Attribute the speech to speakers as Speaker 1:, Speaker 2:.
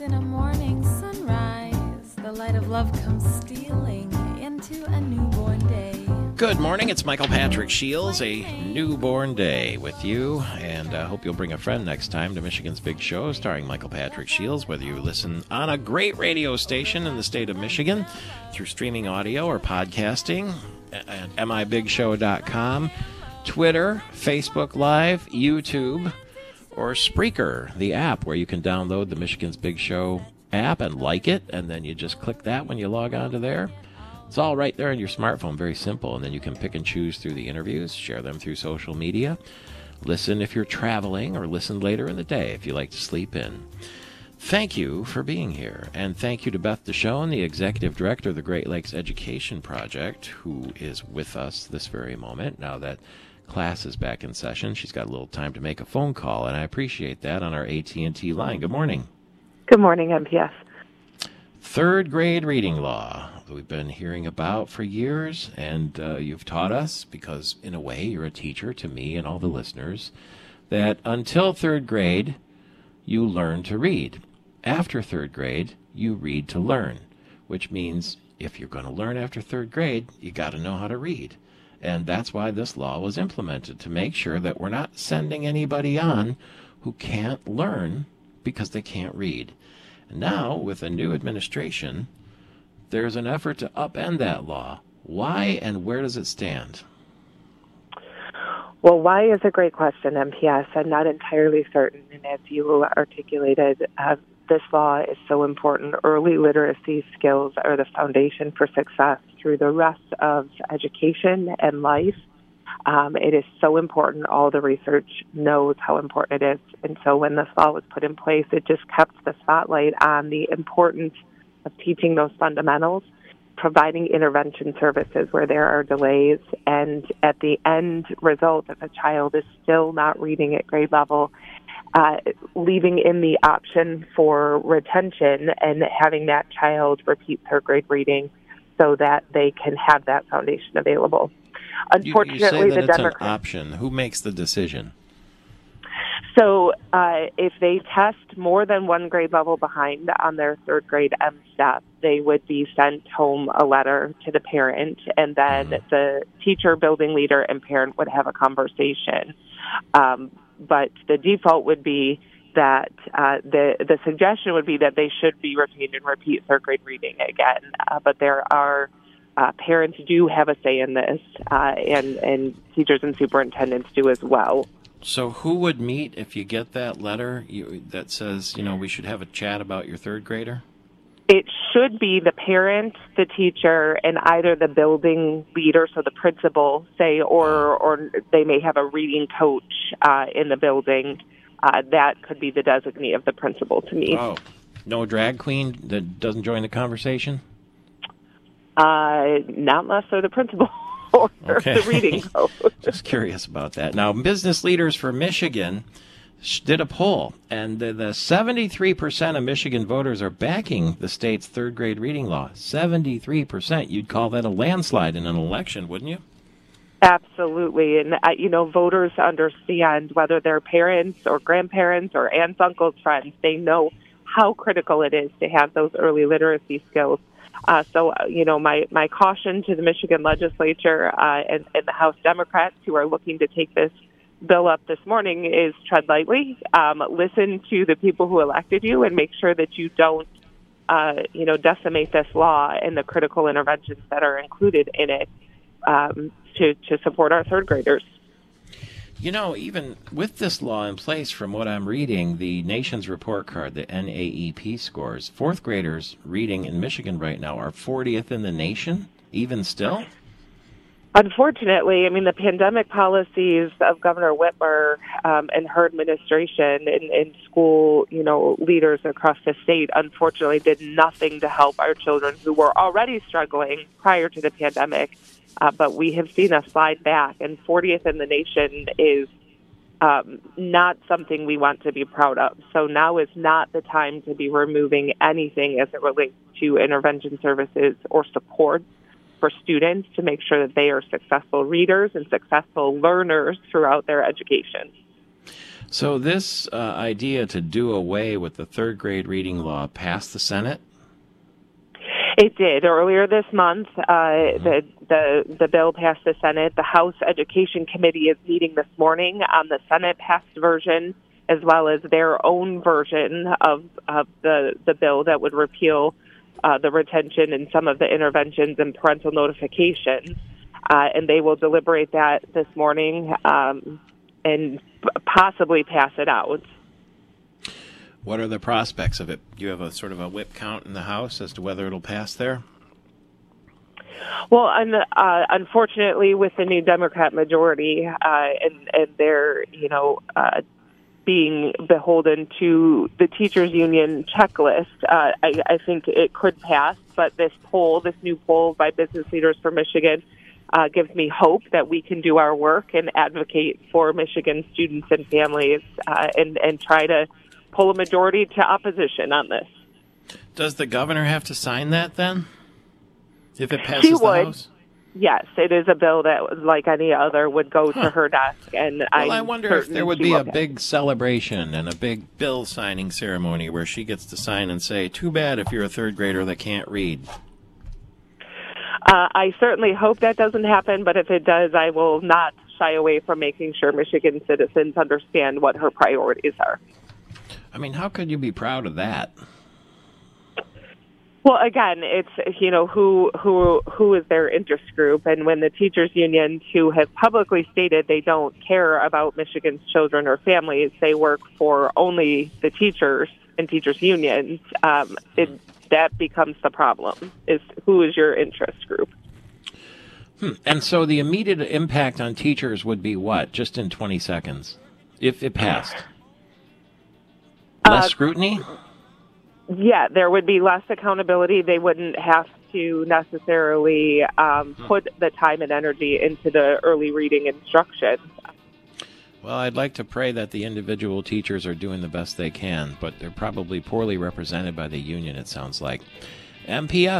Speaker 1: in a morning sunrise, the light of love comes stealing into a newborn day.
Speaker 2: Good morning. It's Michael Patrick Shields, a newborn day with you, and I hope you'll bring a friend next time to Michigan's Big Show, starring Michael Patrick Shields. Whether you listen on a great radio station in the state of Michigan, through streaming audio or podcasting at mibigshow.com, Twitter, Facebook Live, YouTube, or Spreaker, the app where you can download the Michigan's Big Show app and like it, and then you just click that when you log on to there. It's all right there on your smartphone, very simple. And then you can pick and choose through the interviews, share them through social media, listen if you're traveling, or listen later in the day if you like to sleep in. Thank you for being here. And thank you to Beth DeShone, the Executive Director of the Great Lakes Education Project, who is with us this very moment now that class is back in session. She's got a little time to make a phone call, and I appreciate that on our AT&T line. Good morning.
Speaker 3: Good morning, MPS.
Speaker 2: Third grade reading law that we've been hearing about for years, and uh, you've taught us, because in a way you're a teacher to me and all the listeners, that until third grade, you learn to read. After third grade, you read to learn, which means if you're going to learn after third grade, you got to know how to read. And that's why this law was implemented to make sure that we're not sending anybody on who can't learn because they can't read. And now, with a new administration, there's an effort to upend that law. Why and where does it stand?
Speaker 3: Well, why is a great question, MPS. I'm not entirely certain. And as you articulated, uh, this law is so important. Early literacy skills are the foundation for success through the rest of education and life. Um, it is so important. All the research knows how important it is. And so when this law was put in place, it just kept the spotlight on the importance of teaching those fundamentals, providing intervention services where there are delays, and at the end result, if a child is still not reading at grade level, uh, leaving in the option for retention and having that child repeat third grade reading so that they can have that foundation available.
Speaker 2: Unfortunately, you, you the an option. Who makes the decision?
Speaker 3: So, uh, if they test more than one grade level behind on their third grade M step, they would be sent home a letter to the parent, and then mm-hmm. the teacher, building leader, and parent would have a conversation. Um, but the default would be that uh, the the suggestion would be that they should be retained and repeat third grade reading again. Uh, but there are uh, parents do have a say in this, uh, and and teachers and superintendents do as well.
Speaker 2: So, who would meet if you get that letter you, that says, you know, we should have a chat about your third grader?
Speaker 3: It should be the parent, the teacher, and either the building leader, so the principal, say, or or they may have a reading coach uh, in the building. Uh, that could be the designee of the principal to me.
Speaker 2: Oh, no drag queen that doesn't join the conversation.
Speaker 3: Uh, not unless they're the principal. or okay. the reading code.
Speaker 2: Just curious about that. Now, Business Leaders for Michigan did a poll, and the, the 73% of Michigan voters are backing the state's third grade reading law. 73%. You'd call that a landslide in an election, wouldn't you?
Speaker 3: Absolutely. And, uh, you know, voters understand whether they're parents or grandparents or aunts, uncles, friends, they know how critical it is to have those early literacy skills. Uh, so, uh, you know, my, my caution to the Michigan legislature uh, and, and the House Democrats who are looking to take this bill up this morning is tread lightly. Um, listen to the people who elected you and make sure that you don't, uh, you know, decimate this law and the critical interventions that are included in it um, to, to support our third graders.
Speaker 2: You know, even with this law in place, from what I'm reading, the nation's report card, the NAEP scores, fourth graders reading in Michigan right now are 40th in the nation, even still?
Speaker 3: Unfortunately, I mean, the pandemic policies of Governor Whitmer um, and her administration and, and school, you know, leaders across the state, unfortunately, did nothing to help our children who were already struggling prior to the pandemic uh, but we have seen a slide back, and 40th in the nation is um, not something we want to be proud of. So now is not the time to be removing anything as it relates to intervention services or support for students to make sure that they are successful readers and successful learners throughout their education.
Speaker 2: So, this uh, idea to do away with the third grade reading law passed the Senate?
Speaker 3: It did earlier this month. Uh, the the the bill passed the Senate. The House Education Committee is meeting this morning on the Senate passed version, as well as their own version of of the the bill that would repeal uh, the retention and some of the interventions and parental notification. Uh, and they will deliberate that this morning um, and possibly pass it out.
Speaker 2: What are the prospects of it? Do you have a sort of a whip count in the House as to whether it'll pass there?
Speaker 3: Well, un- uh, unfortunately, with the new Democrat majority uh, and and their you know uh, being beholden to the teachers union checklist, uh, I, I think it could pass. But this poll, this new poll by Business Leaders for Michigan, uh, gives me hope that we can do our work and advocate for Michigan students and families uh, and and try to pull a majority to opposition on this.
Speaker 2: Does the governor have to sign that then? If it passes
Speaker 3: She
Speaker 2: the
Speaker 3: would.
Speaker 2: House?
Speaker 3: Yes, it is a bill that, like any other, would go
Speaker 2: Huh.
Speaker 3: to her desk, and
Speaker 2: Well,
Speaker 3: I'm
Speaker 2: wonder if there would be a big celebration and a big bill signing ceremony where she gets to sign and say, "Too bad if you're a third grader that can't read."
Speaker 3: Uh, I certainly hope that doesn't happen, but if it does, I will not shy away from making sure Michigan citizens understand what her priorities are.
Speaker 2: I mean, how could you be proud of that?
Speaker 3: Well, again, it's you know who who who is their interest group, and when the teachers unions who have publicly stated they don't care about Michigan's children or families, they work for only the teachers and teachers unions. Um, it, that becomes the problem: is who is your interest group?
Speaker 2: And so the immediate impact on teachers would be what? Just in 20 seconds, if it passed. Less
Speaker 3: Uh,
Speaker 2: scrutiny?
Speaker 3: Yeah, there would be less accountability. They wouldn't have to necessarily um, put the time and energy into the early reading instruction.
Speaker 2: Well, I'd like to pray that the individual teachers are doing the best they can, but they're probably poorly represented by the union, it sounds like. MPS